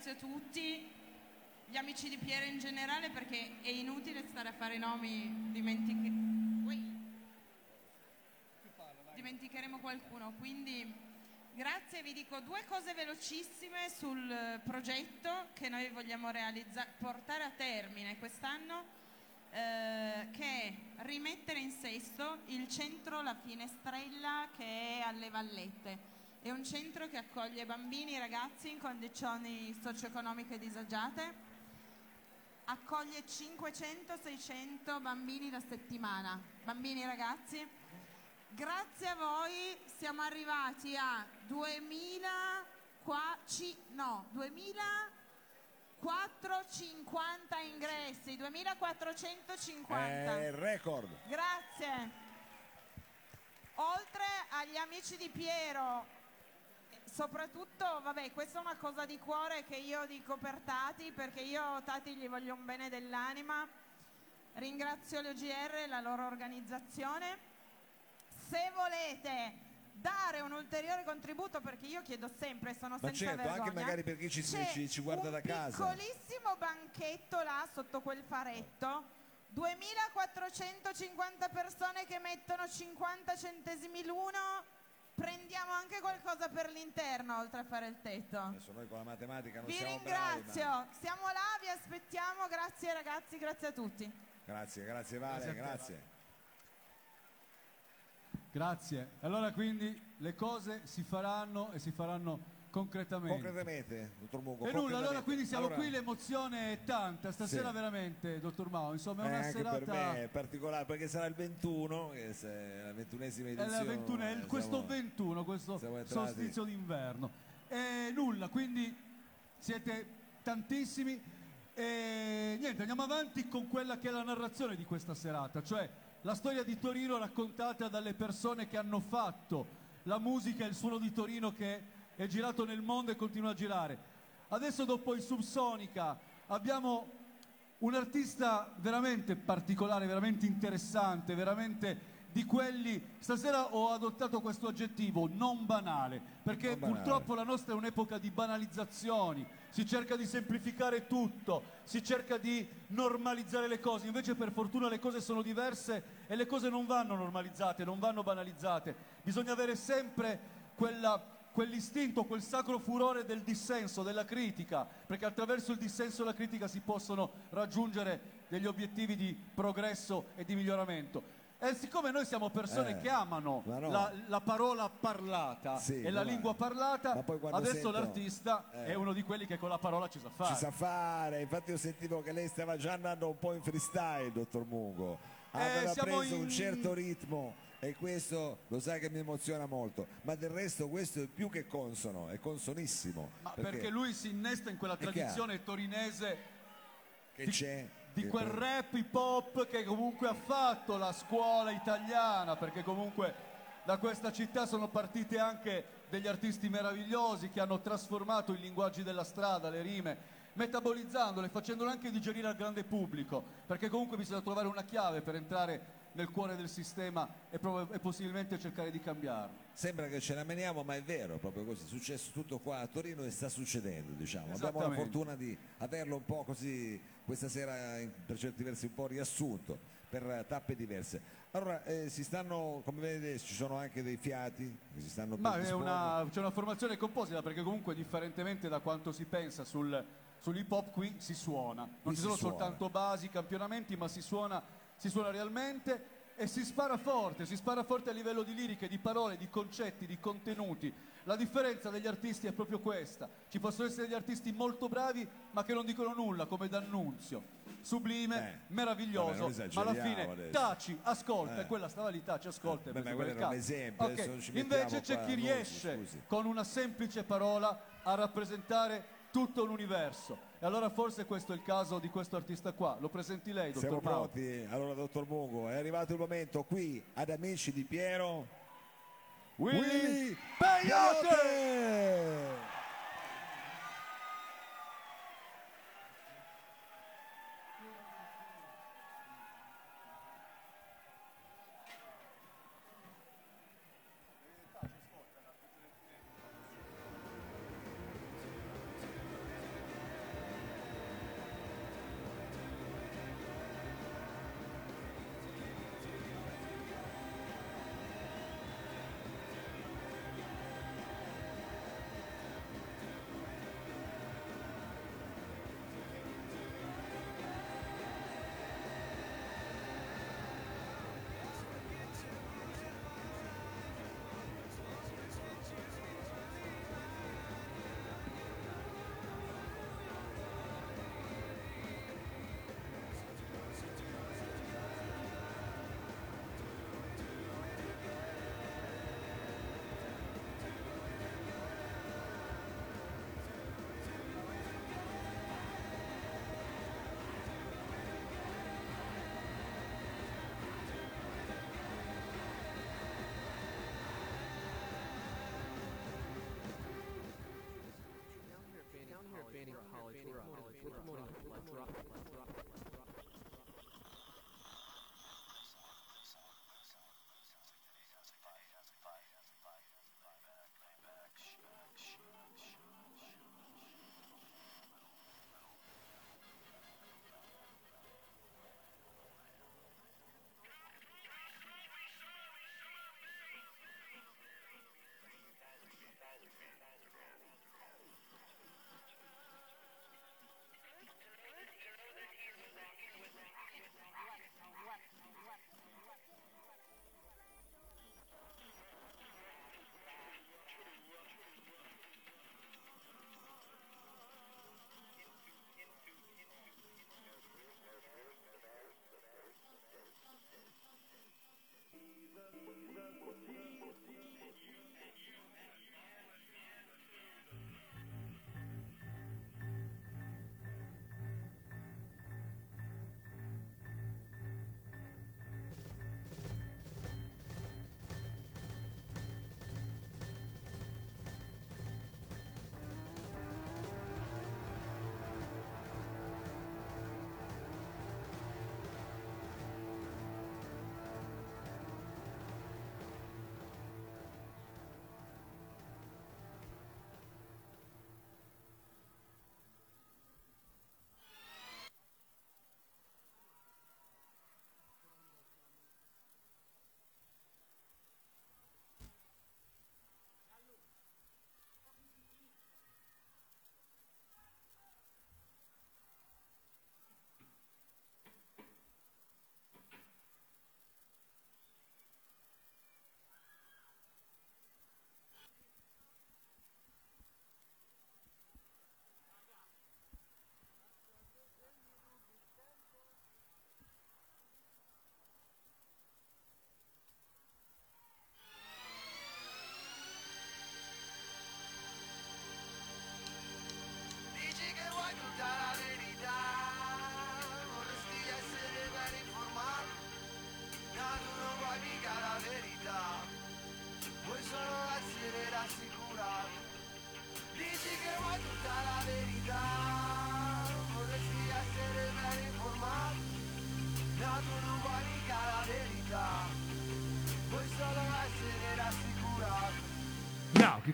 ringrazio tutti, gli amici di Piero in generale perché è inutile stare a fare nomi, dimentichi- dimenticheremo qualcuno, quindi grazie, vi dico due cose velocissime sul progetto che noi vogliamo realizzare, portare a termine quest'anno. eh, che è rimettere in sesto il centro La Finestrella che è alle Vallette. È un centro che accoglie bambini e ragazzi in condizioni socio-economiche disagiate. Accoglie 500-600 bambini la settimana, bambini e ragazzi. Grazie a voi siamo arrivati a 2000 qua, ci- no, 2450 ingressi, 2450. È il record. Grazie. Oltre agli amici di Piero, soprattutto, vabbè, questa è una cosa di cuore che io dico per Tati, perché io Tati gli voglio un bene dell'anima. Ringrazio l'OGR e la loro organizzazione. Se volete dare un ulteriore contributo, perché io chiedo sempre, sono Ma senza certo, vergogna. anche magari per chi ci, ci- ci guarda da casa. Un piccolissimo banchetto là sotto quel faretto. 2450 persone che mettono 50 centesimi l'uno. Prendiamo anche qualcosa per l'interno oltre a fare il tetto. Adesso noi con la matematica non Vi siamo bravi, ringrazio, ma- siamo là, vi aspettiamo. Grazie ragazzi, grazie a tutti. Grazie, grazie Vale, Grazie grazie. Grazie. Allora quindi le cose si faranno e si faranno concretamente. Concretamente, dottor Mungo. E nulla, allora quindi siamo Allora, qui, l'emozione è tanta, stasera Sì. veramente, dottor Mao, insomma è eh, una anche serata... per me è particolare perché sarà il 21, che è la ventunesima È edizione. la 21, è il- eh, questo siamo- 21, questo siamo entrati- solstizio d'inverno. E nulla, quindi siete tantissimi. E niente, andiamo avanti con quella che è la narrazione di questa serata, cioè la storia di Torino raccontata dalle persone che hanno fatto la musica e il suono di Torino che è girato nel mondo e continua a girare. Adesso dopo i Subsonica abbiamo un artista veramente particolare, veramente interessante, veramente di quelli. Stasera ho adottato questo aggettivo non banale, perché Non banale. purtroppo la nostra è un'epoca di banalizzazioni. Si cerca di semplificare tutto, si cerca di normalizzare le cose. Invece, per fortuna, le cose sono diverse e le cose non vanno normalizzate, non vanno banalizzate. Bisogna avere sempre quella quell'istinto, quel sacro furore del dissenso, della critica, perché attraverso il dissenso e la critica si possono raggiungere degli obiettivi di progresso e di miglioramento. E siccome noi siamo persone Eh, che amano ma no. la, la parola parlata Sì, e la lingua parlata, adesso sento- l'artista eh. è uno di quelli che con la parola ci sa fare. Ci sa fare, infatti io sentivo che lei stava già andando un po' in freestyle, dottor Mungo. Aveva Eh, preso un in- certo ritmo e questo lo sai che mi emoziona molto, ma del resto questo è più che consono, è consonissimo. Ma perché? lui si innesta in quella tradizione torinese che di- c'è? di quel rap hip hop che comunque ha fatto la scuola italiana, perché comunque da questa città sono partiti anche degli artisti meravigliosi che hanno trasformato i linguaggi della strada, le rime, metabolizzandole, facendole anche digerire al grande pubblico, perché comunque bisogna trovare una chiave per entrare nel cuore del sistema e, prov- e possibilmente cercare di cambiarlo. Sembra che ce la meniamo, ma è vero, proprio così. È successo tutto qua a Torino e sta succedendo, diciamo. Abbiamo la fortuna di averlo un po' così questa sera per certi versi un po' riassunto per tappe diverse. Allora, eh, si stanno, come vedete, ci sono anche dei fiati che si stanno Ma una, c'è una formazione composita perché comunque differentemente da quanto si pensa sul, sull'hip hop qui si suona. Non Qui ci sono suona. soltanto basi, campionamenti, ma si suona, si suona realmente e si spara forte, si spara forte a livello di liriche, di parole, di concetti, di contenuti. La differenza degli artisti è proprio questa. Ci possono essere degli artisti molto bravi ma che non dicono nulla, come D'Annunzio. Sublime, Eh, vabbè, meraviglioso, non ma alla fine adesso. taci, ascolta, Eh. e quella stava lì, taci, ascolta. e Beh, ma quel quello era un esempio, Ok, adesso non ci Invece c'è chi riesce scusi. con una semplice parola a rappresentare tutto un universo. E allora forse questo è il caso di questo artista qua. Lo presenti lei, dottor Siamo pronti? Allora, dottor Mungo, è arrivato il momento qui ad Amici di Piero. Willy Peyote! Peyote!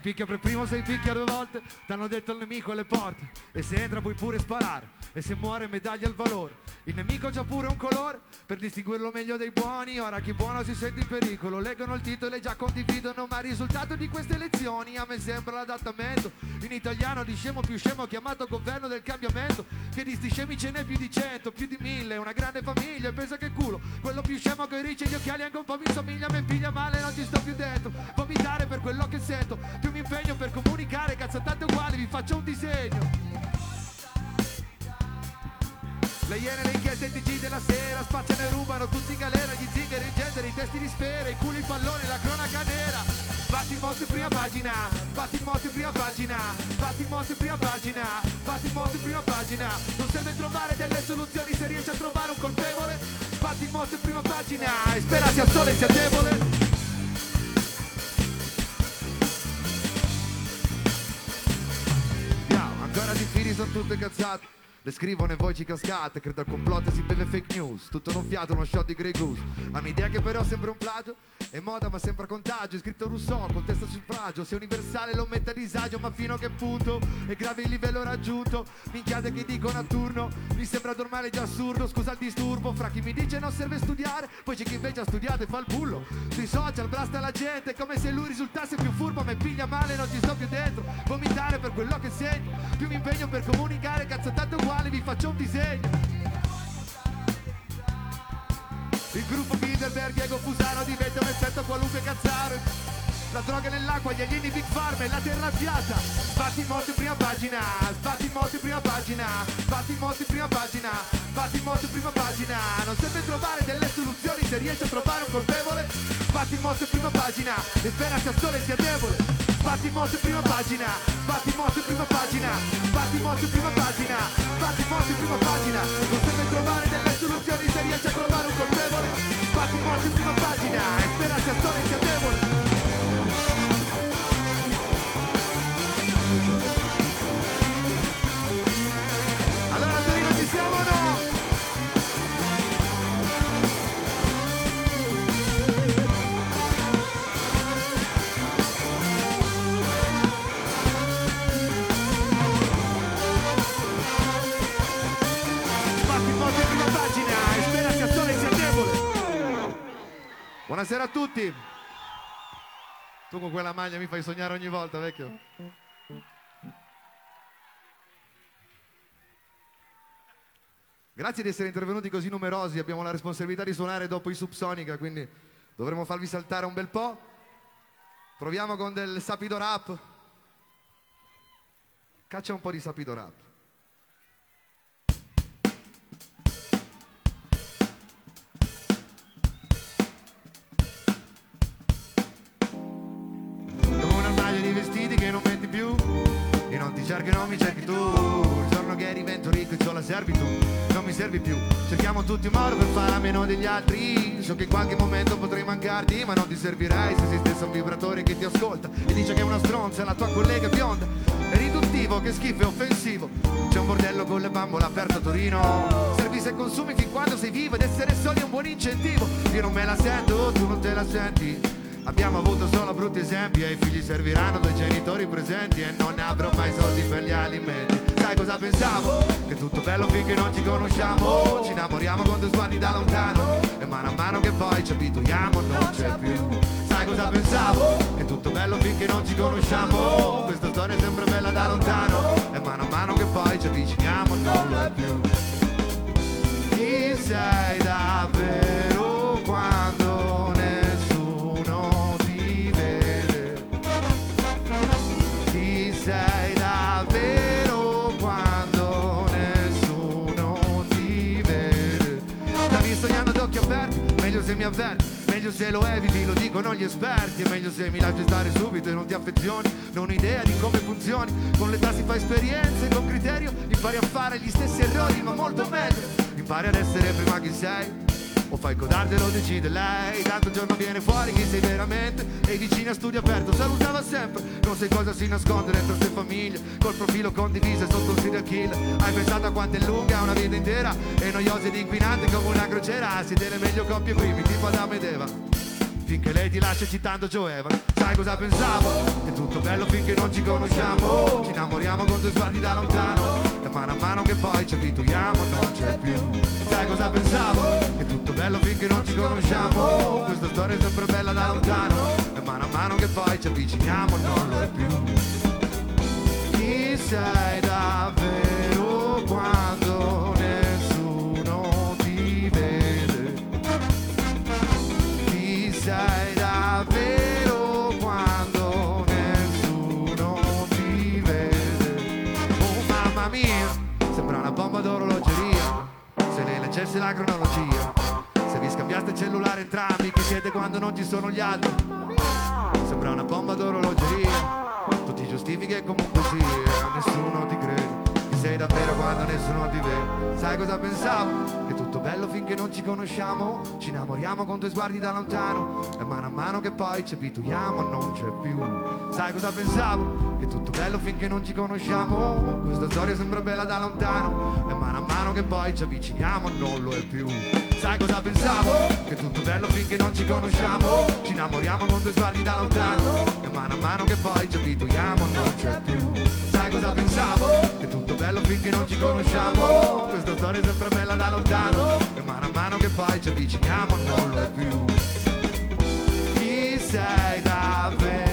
Picchia per primo sei picchia due volte, t'hanno detto il nemico alle porte. E se entra puoi pure sparare, e se muore medaglia al valore. Il nemico c'ha pure un colore, per distinguerlo meglio dei buoni. Ora chi buono si sente in pericolo, leggono il titolo e già condividono. Ma il risultato di queste elezioni a me sembra l'adattamento. In italiano di scemo più scemo chiamato governo del cambiamento. Che di sti scemi ce n'è più di cento, più di mille, una grande famiglia. E pensa che culo, quello più scemo che ricci e gli occhiali anche un po' mi somiglia. Mi piglia male, non ci sto più dentro. Vomitare per quello che sento, più mi impegno per comunicare. Cazzattate uguali, vi faccio un disegno. Le iene, le inchieste, i TG della sera Spacciano e rubano tutti in galera Gli zingari, i gender, i testi di sfere I culi, i palloni, la cronaca nera Batti il mostro in prima pagina Batti il mostro in prima pagina Batti il mostro in prima pagina Batti il mostro in prima pagina Non serve trovare delle soluzioni Se riesci a trovare un colpevole Batti il mostro in prima pagina E spera sia sole sia debole Yo, ancora di fili sono tutte cazzate le scrivono e voci cascate, credo al complotto si beve fake news. Tutto non fiato, uno shot di Grey Goose. Ha un'idea che però sembra un plagio È moda ma sembra contagio, è scritto Rousseau, contesta sul fragio. Se universale lo mette a disagio, ma fino a che punto È grave il livello raggiunto. Minchiate che dicono a turno Mi sembra normale già assurdo, scusa il disturbo Fra chi mi dice non serve studiare. Poi c'è chi invece ha studiato e fa il bullo. Sui social blasta la gente, come se lui risultasse più furbo. Ma piglia male, non ci sto più dentro. Vomitare per quello che segno. Più mi impegno per comunicare, cazzattate uguali vi faccio un disegno. Il gruppo Bilderberg, Diego Fusaro diventa un effetto qualunque cazzaro. La droga nell'acqua, gli alieni Big Farm e la terra piatta Sbatti il morto in prima pagina Sbatti il morto in prima pagina Sbatti il morto in prima pagina Sbatti il in prima pagina. Non serve trovare delle soluzioni Se riesci a trovare un colpevole. Sbatti il morto in prima pagina E spera sia sole sia debole Morto in prima pagina morto in prima pagina morto in prima pagina morto in prima pagina. Non serve trovare delle soluzioni Se riesci a trovare un colpevole. Morto in prima pagina E spera sia sole Buonasera a tutti Tu con quella maglia mi fai sognare ogni volta vecchio Grazie di essere intervenuti così numerosi, abbiamo la responsabilità di suonare dopo i Subsonica, quindi dovremo farvi saltare un bel po'. Proviamo con del sapido rap. Caccia un po' di sapido rap. Più. E non ti cerchi, non mi cerchi tu. Il giorno che divento ricco e c'ho la servitù Non mi servi più. Cerchiamo tutti un modo per fare a meno degli altri. So che in qualche momento potrei mancarti Ma non ti servirai se esistesse un vibratore che ti ascolta E dice che è una stronza la tua collega bionda. È riduttivo, che schifo, è offensivo. C'è un bordello con le bambole aperto a Torino. Servi se consumi fin quando sei vivo Ed essere soli è un buon incentivo. Io non me la sento, tu non te la senti Abbiamo avuto solo brutti esempi e ai figli serviranno due genitori presenti e non avrò mai soldi per gli alimenti. Sai cosa pensavo? Che tutto bello finché non ci conosciamo, ci innamoriamo con due sguardi da lontano e mano a mano che poi ci abituiamo non c'è più. Sai cosa pensavo? Che tutto bello finché non ci conosciamo, questa storia è sempre bella da lontano e mano a mano che poi ci avviciniamo non lo è più. Chi sei davvero meglio se mi avverti Meglio se lo eviti, lo dicono gli esperti. È meglio se mi lasci stare subito e non ti affezioni. Non ho idea di come funzioni. Con l'età si fa esperienze, con criterio Impari a fare gli stessi errori, ma molto meglio. Impari ad essere prima chi sei o fai codartelo decide lei. Tanto un giorno viene fuori chi sei veramente. E i vicini a studio aperto salutava sempre. Non sai cosa si nasconde dentro ste famiglie. Col profilo condiviso e sotto un serial killer. Hai pensato a quanto è lunga una vita intera? E noiosa ed inquinante come una crociera. Siete le meglio coppie primi tipo Adamo ed Eva. Finché lei ti lascia citando Evan Sai cosa pensavo? È tutto bello finché non ci conosciamo. Ci innamoriamo con due sguardi da lontano E mano a mano che poi ci abituiamo non c'è più. Sai cosa pensavo? È tutto bello finché non ci conosciamo. Questa storia è sempre bella da lontano. E mano a mano che poi ci avviciniamo non lo è più. Chi sei davvero? Quando Mia, sembra una bomba d'orologeria. Se lei leggesse la cronologia, se vi scambiaste il cellulare entrambi, chi siete quando non ci sono gli altri? Sembra una bomba d'orologeria. Tu ti giustifichi e comunque sì, e nessuno ti crede. Chi sei davvero quando nessuno ti vede? Sai cosa pensavo? Che bello finché non ci conosciamo. Ci innamoriamo con due sguardi da lontano. E mano a mano che poi ci abituiamo non c'è più. Sai cosa pensavo? Che tutto bello finché non ci conosciamo. Questa storia sembra bella da lontano. E mano a mano che poi ci avviciniamo non lo è più. Sai cosa pensavo? Che tutto bello finché non ci conosciamo. Innamoriamo con due sguardi da lontano. E mano a mano che poi ci abituiamo non c'è più. Sai cosa pensavo? Che tutto bello finché non ci conosciamo. Questa storia è sempre bella da lontano. E mano a mano che poi ci avviciniamo non lo è più. Chi sei davvero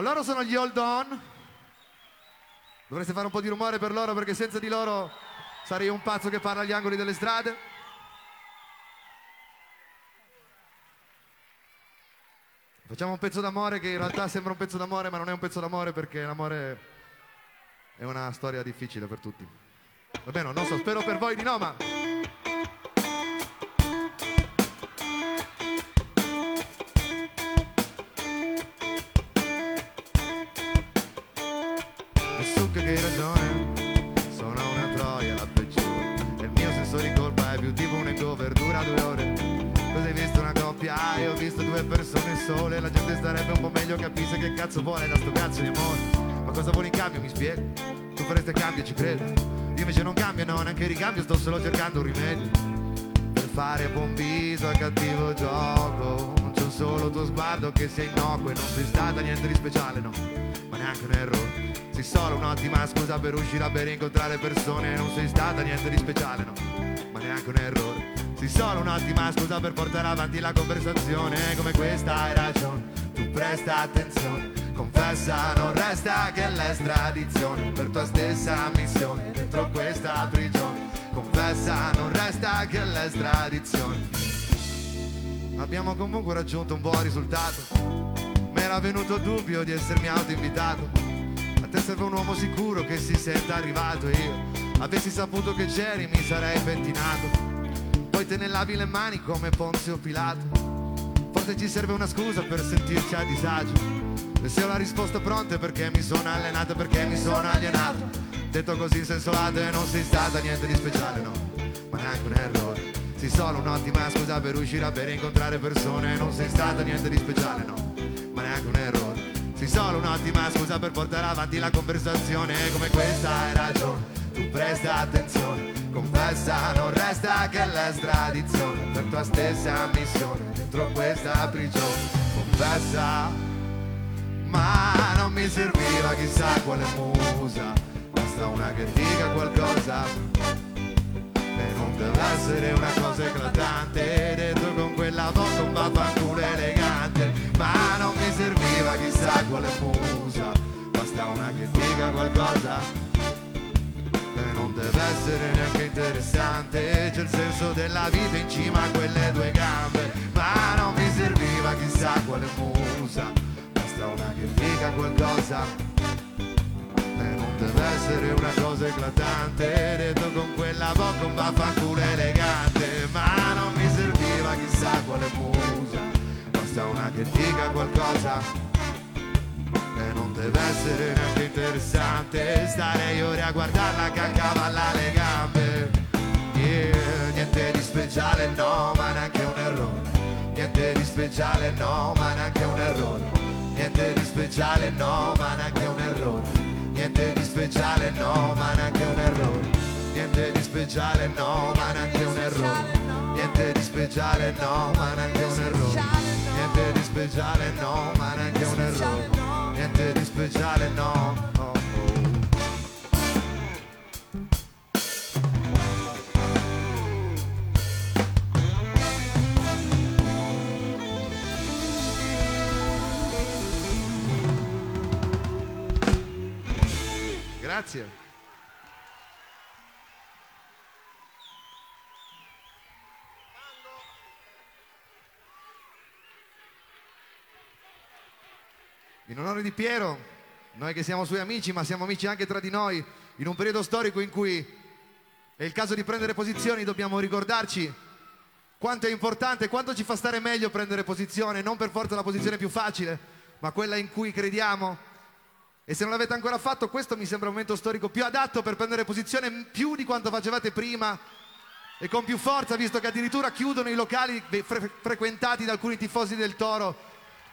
Loro sono gli Hold On. Dovreste fare un po' di rumore per loro perché senza di loro sarei un pazzo che parla agli angoli delle strade. Facciamo un pezzo d'amore che in realtà sembra un pezzo d'amore, ma non è un pezzo d'amore perché l'amore è una storia difficile per tutti. Va bene, non so, spero per voi di no, ma sole La gente starebbe un po' meglio capisse che cazzo vuole da sto cazzo di amore. Ma cosa vuole in cambio, mi spieghi? Tu faresti cambio, ci credo. Io invece non cambio, no, neanche ricambio Sto solo cercando un rimedio. Per fare buon viso al cattivo gioco Non c'è un solo tuo sguardo che sia innocuo E non sei stata niente di speciale, no. Ma neanche un errore. Sei solo un'ottima scusa per uscire a bere e incontrare persone Non sei stata niente di speciale, no. Ma neanche un errore Sei solo un'ottima scusa per portare avanti la conversazione. Come questa hai ragione Tu presta attenzione. Confessa non resta che l'estradizione Per tua stessa missione Dentro questa prigione. Confessa non resta che l'estradizione. Abbiamo comunque raggiunto un buon risultato. Mi era venuto dubbio di essermi autoinvitato. A te serve un uomo sicuro che si senta arrivato. Io avessi saputo che c'eri mi sarei pettinato poi te ne lavi le mani come Ponzio Pilato. Forse ci serve una scusa per sentirci a disagio. E se ho la risposta pronta è perché mi sono allenato perché mi sono alienato. Detto così in senso lato e non sei stata niente di speciale no. Ma neanche un errore. Sei solo un'ottima scusa per uscire a bere e incontrare persone non sei stata niente di speciale no. Ma neanche un errore sei solo un'ottima scusa per portare avanti la conversazione come questa hai ragione tu presta attenzione confessa non resta che l'estradizione per tua stessa missione dentro questa prigione confessa ma non mi serviva chissà quale musa basta una che dica qualcosa e non deve essere una cosa eclatante detto con quella voce un vaffanculo quale musa basta una che dica qualcosa. E non deve essere neanche interessante c'è il senso della vita in cima a quelle due gambe. Ma non mi serviva chissà quale musa basta una che dica qualcosa. E non deve essere una cosa eclatante detto con quella bocca un vaffanculo elegante. Ma non mi serviva chissà quale musa basta una che dica qualcosa non deve essere neanche interessante stare ore a guardarla che accavalla le gambe Yeah, niente di speciale no, ma neanche un errore. Niente di speciale, no, ma neanche un errore. Niente di speciale, no, ma neanche un errore. Niente di speciale, no, ma neanche un errore. Niente di speciale, no, ma neanche un errore. Niente di speciale, no, ma neanche un errore. Niente di speciale, no, ma neanche un errore. Niente di speciale, no. Grazie. In onore di Piero, noi che siamo suoi amici, ma siamo amici anche tra di noi, in un periodo storico in cui è il caso di prendere posizioni, dobbiamo ricordarci quanto è importante, quanto ci fa stare meglio prendere posizione, non per forza la posizione più facile, ma quella in cui crediamo. E se non l'avete ancora fatto, questo mi sembra un momento storico più adatto per prendere posizione più di quanto facevate prima e con più forza, visto che addirittura chiudono i locali fre- frequentati da alcuni tifosi del Toro.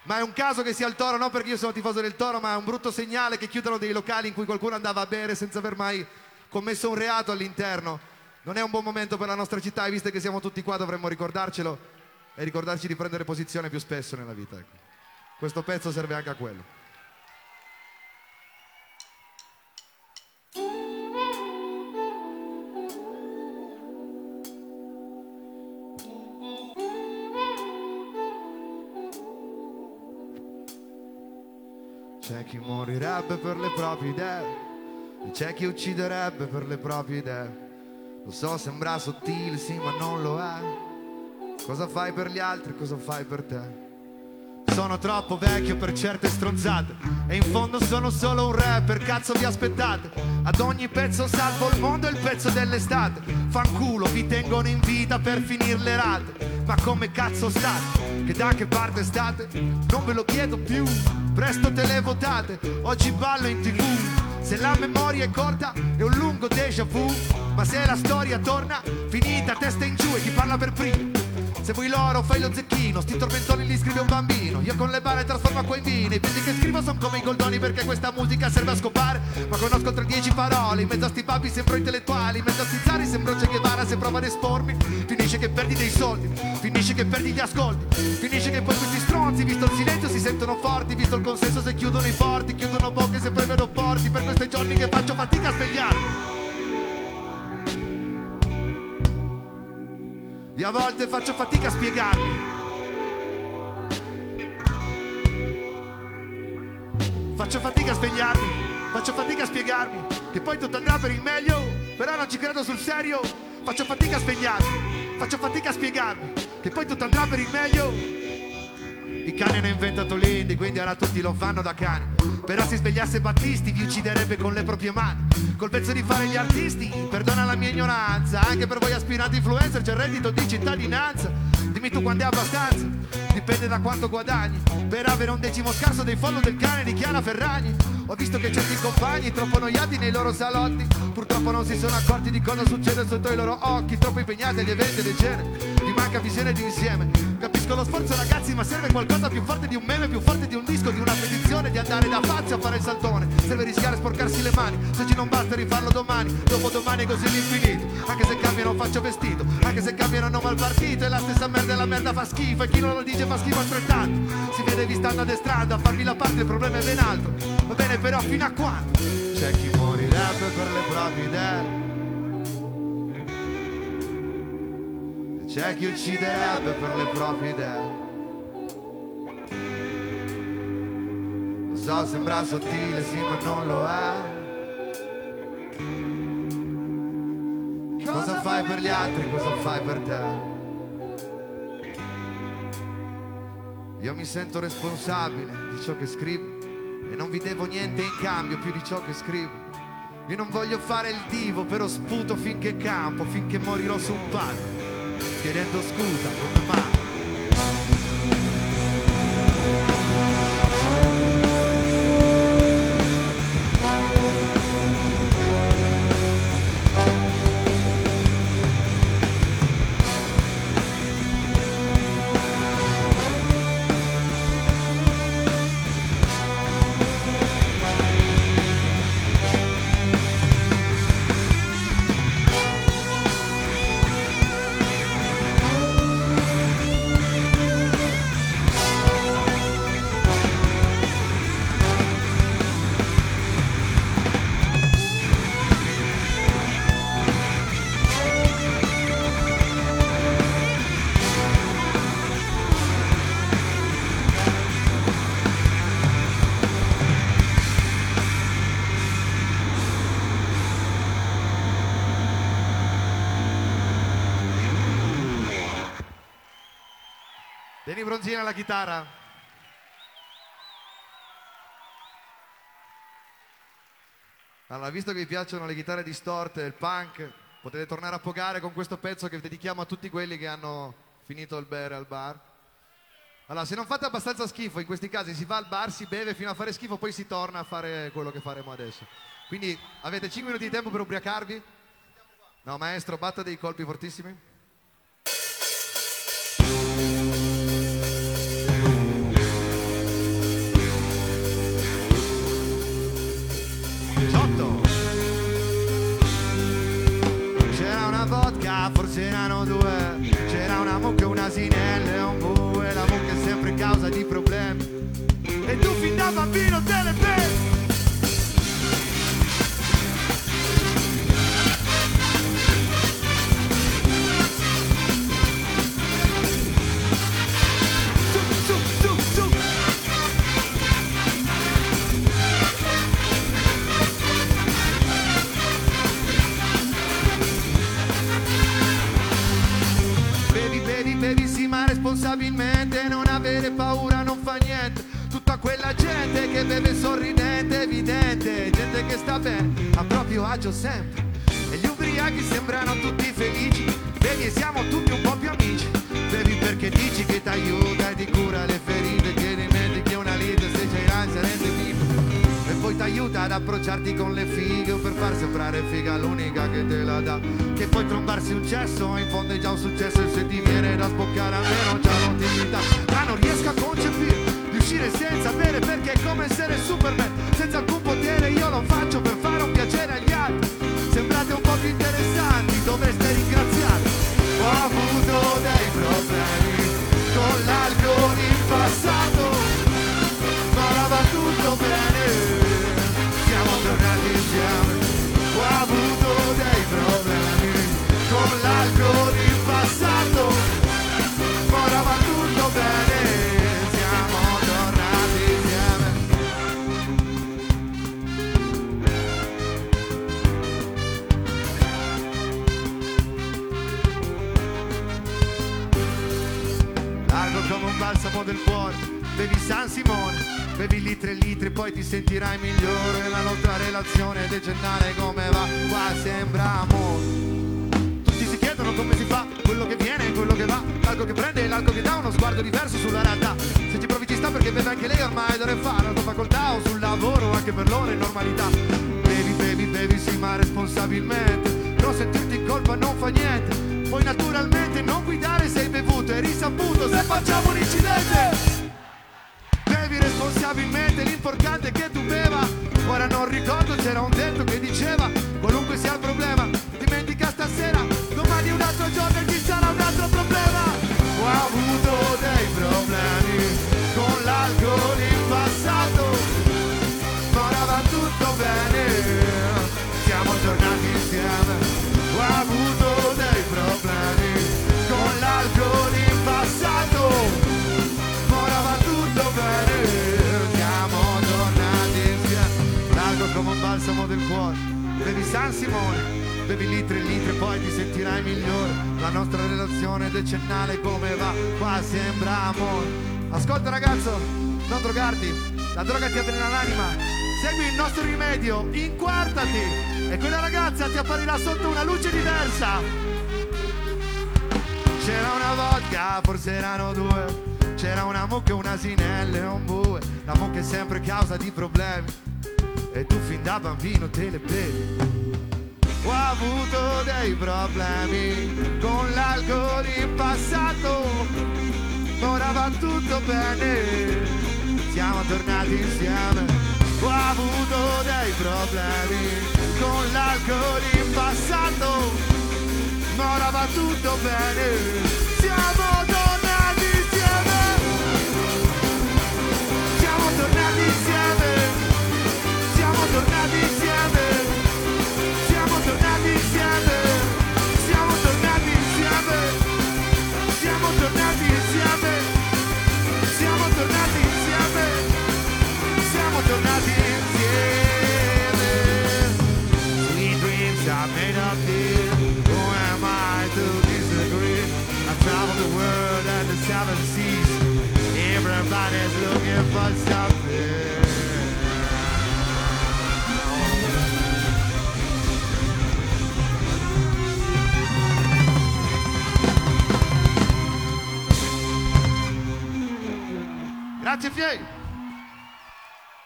Ma è un caso che sia il Toro, non perché io sono tifoso del Toro, ma è un brutto segnale che chiudano dei locali in cui qualcuno andava a bere senza aver mai commesso un reato all'interno. Non è un buon momento per la nostra città e visto che siamo tutti qua dovremmo ricordarcelo e ricordarci di prendere posizione più spesso nella vita. ecco. Questo pezzo serve anche a quello. C'è chi morirebbe per le proprie idee, e c'è chi ucciderebbe per le proprie idee. Lo so, sembra sottile, sì, ma non lo è. Cosa fai per gli altri, cosa fai per te? Sono troppo vecchio per certe stronzate E in fondo sono solo un rapper, cazzo vi aspettate Ad ogni pezzo salvo il mondo e il pezzo dell'estate Fanculo, vi tengono in vita per finire le rate Ma come cazzo state? Che da che parte state? Non ve lo chiedo più Presto te le votate Oggi ballo in tv. Se la memoria è corta è un lungo déjà vu. Ma se la storia torna Finita testa in giù e chi parla per primo se vuoi l'oro fai lo zecchino, sti tormentoni li scrive un bambino. Io con le bare trasformo acqua in vino. I pezzi che scrivo sono come i goldoni perché questa musica serve a scopare. Ma conosco tra dieci parole, in mezzo a sti papi sembro intellettuali, in mezzo a sti zari sembro Che Guevara se prova ad espormi. Finisce che perdi dei soldi, finisce che perdi gli ascolti, finisce che poi questi stronzi, visto il silenzio, si sentono forti, visto il consenso se chiudono i forti, chiudono bocche se prevedono porti. Per questi giorni che faccio fatica a svegliarmi. E a volte faccio fatica a spiegarmi. Faccio fatica a svegliarmi, faccio fatica a spiegarmi, che poi tutto andrà per il meglio, però non ci credo sul serio. Faccio fatica a svegliarmi, faccio fatica a spiegarmi, che poi tutto andrà per il meglio. I cani hanno inventato l'indie, quindi ora tutti lo fanno da cani. Però se svegliasse Battisti vi ucciderebbe con le proprie mani. Col pezzo di fare gli artisti, perdona la mia ignoranza. Anche per voi aspiranti influencer c'è il reddito di cittadinanza. Dimmi tu quando è abbastanza, dipende da quanto guadagni. Per avere un decimo scarso dei follow del cane di Chiara Ferragni. Ho visto che certi compagni, troppo noiati nei loro salotti, purtroppo non si sono accorti di cosa succede sotto i loro occhi. Troppo impegnati agli eventi del genere, ti manca visione di insieme. Capisco lo sforzo ragazzi, ma serve qualcosa più forte di un meme, più forte di un disco, di una petizione, di andare da Fazio a fare il saltone. Serve rischiare a sporcarsi le mani, se ci non basta rifarlo domani, dopo domani così l'infinito. Anche se cambia non faccio vestito, anche se cambiano nome al partito, è la stessa merda e la merda fa schifo, e chi non lo dice fa schifo altrettanto. Si vede vi stanno addestrando, a farvi la parte il problema è ben altro. Va bene però fino a quando? C'è chi morirebbe per le proprie idee. C'è chi ucciderebbe per le proprie idee. Lo so, sembra sottile, sì, ma non lo è. Cosa fai per gli altri, cosa fai per te? Io mi sento responsabile di ciò che scrivo e non vi devo niente in cambio più di ciò che scrivo. Io non voglio fare il divo, però sputo finché campo, finché morirò su un palco chiedendo scusa come Vieni Bronzina alla chitarra. Allora, visto che vi piacciono le chitarre distorte, il punk, potete tornare a pogare con questo pezzo che dedichiamo a tutti quelli che hanno finito il bere al bar. Allora, se non fate abbastanza schifo, in questi casi si va al bar, si beve fino a fare schifo, poi si torna a fare quello che faremo adesso. Quindi avete 5 minuti di tempo per ubriacarvi? No, maestro, batta dei colpi fortissimi. Forse erano due. C'era una mucca, un asinello e un bue. La mucca è sempre causa di problemi. Sempre. E gli ubriachi sembrano tutti felici. Bevi e siamo tutti un po' più amici. Bevi perché dici che ti aiuta e ti cura le ferite. Che dimentichi una lite se c'hai l'ansia rende vivo. E poi ti aiuta ad approcciarti con le fighe o per far sembrare figa l'unica che te la dà. Che poi trombarsi un cesso in fondo è già un bevi San Simone, bevi litri e litri, poi ti sentirai migliore. La nostra relazione decennale come va, qua sembra amore. Tutti si chiedono come si fa, quello che viene e quello che va, l'alco che prende e l'alco che dà uno sguardo diverso sulla realtà. Se ci provi ci sta perché beve anche lei ormai deve fare la tua facoltà o sul lavoro, anche per loro è normalità. Bevi, bevi, bevi sì ma responsabilmente, non sentirti in colpa non fa niente. Poi naturalmente non guidare se hai bevuto e risaputo se facciamo un incidente. Bevi responsabilmente, l'importante è che tu beva. Ora non ricordo, c'era un detto che diceva, qualunque sia il problema, dimentica stasera, domani un altro giorno e ci sarà un altro problema. Del cuore, bevi San Simone, bevi litri e litri poi ti sentirai migliore. La nostra relazione decennale come va, qua sembra amore. Ascolta ragazzo, non drogarti, la droga ti avvelena l'anima. Segui il nostro rimedio, inquartati e quella ragazza ti apparirà sotto una luce diversa. C'era una vodka, forse erano due. C'era una mucca, un asinello e un bue. La mucca è sempre causa di problemi. E tu da bambino te le bevi. Ho avuto dei problemi con l'alcol in passato. Ora va tutto bene. Siamo tornati insieme. Ho avuto dei problemi con l'alcol in passato ora va tutto bene. Grazie Fiei.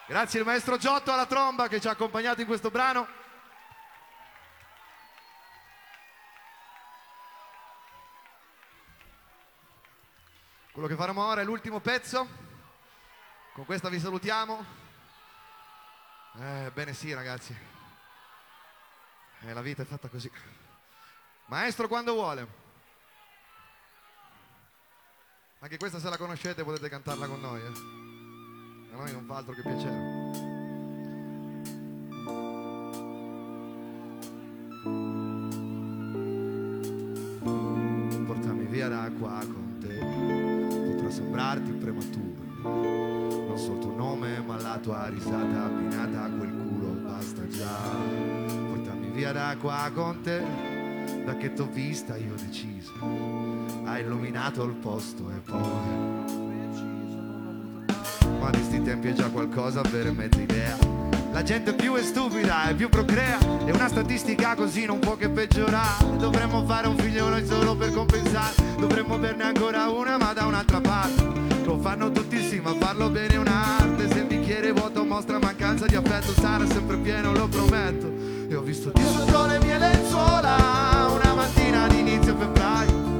Grazie il maestro Giotto alla tromba che ci ha accompagnato in questo brano. Quello che faremo ora è l'ultimo pezzo. Con questa vi salutiamo. Eh, bene sì ragazzi. Eh, la vita è fatta così. Maestro quando vuole. Anche questa se la conoscete potete cantarla con noi. Eh. A noi non fa altro che piacere. La tua risata abbinata a quel culo basta già. Portami via da qua con te. Da che t'ho vista io ho deciso. Hai illuminato il posto e poi. Ma di sti tempi è già qualcosa avere mezza idea. La gente più è stupida e più procrea. E una statistica così non può che peggiorare. Dovremmo fare un figlio noi solo per compensare. Dovremmo averne ancora una, ma da un'altra parte. Lo fanno tutti sì, ma farlo bene un'arte. Mancanza di affetto, sarà sempre pieno, lo prometto. E ho visto Dio sotto le mie lenzuola una mattina di inizio febbraio.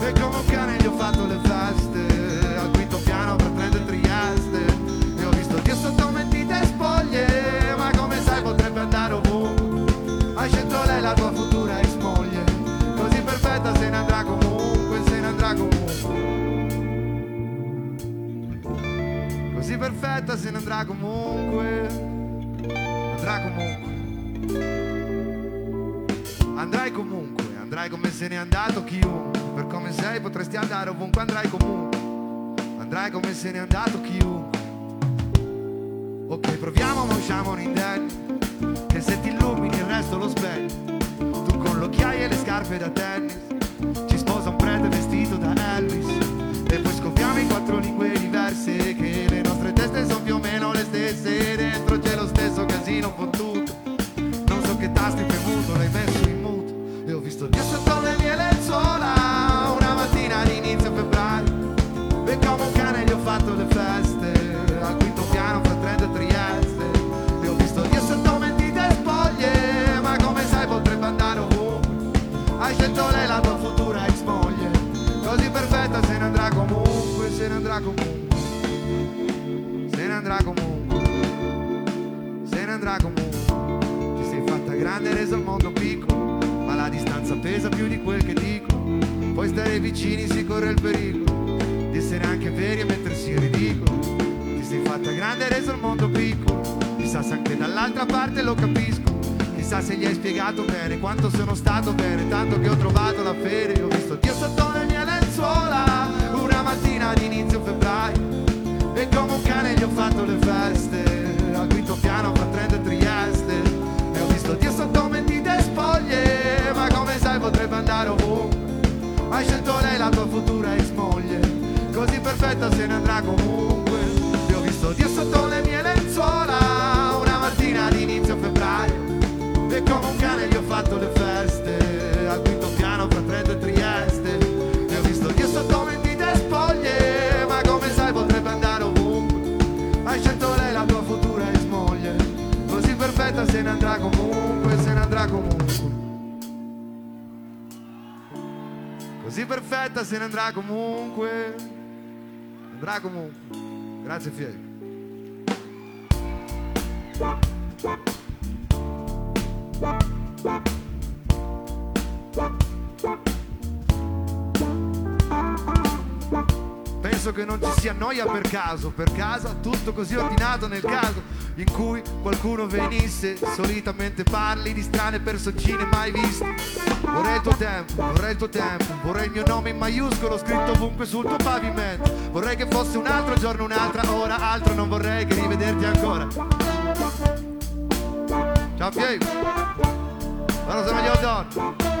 E come un cane gli ho fatto le feste perfetta se ne andrà comunque, andrà comunque. Andrai comunque, andrai come se n'è andato chiunque. Per come sei potresti andare ovunque, andrai comunque. Andrai come se n'è andato chiunque. Ok, proviamo, ma usciamo un indenni. Che se ti illumini il resto lo spegni. Tu con l'occhiaia e le scarpe da tennis. Comunque. Se ne andrà comunque. Se ne andrà comunque. Ti sei fatta grande e reso il mondo piccolo. Ma la distanza pesa più di quel che dico. Poi stare vicini si corre il pericolo di essere anche veri e mettersi in ridicolo. Ti sei fatta grande e reso il mondo piccolo. Chissà se anche dall'altra parte lo capisco. Chissà se gli hai spiegato bene quanto sono stato bene, tanto che ho trovato la fede. Ho visto Dio sotto le mie lenzuola la tua futura ex moglie, così perfetta se ne andrà comunque. Così perfetta se ne andrà comunque. Andrà comunque. Grazie Fieri. Penso che non ci sia noia per caso, per casa tutto così ordinato nel caso in cui qualcuno venisse, solitamente parli di strane personcine mai viste. Vorrei il tuo tempo, vorrei il tuo tempo, vorrei il mio nome in maiuscolo scritto ovunque sul tuo pavimento. Vorrei che fosse un altro giorno, un'altra ora, altro non vorrei che rivederti ancora. Ciao Piero, allora siamo gli odor.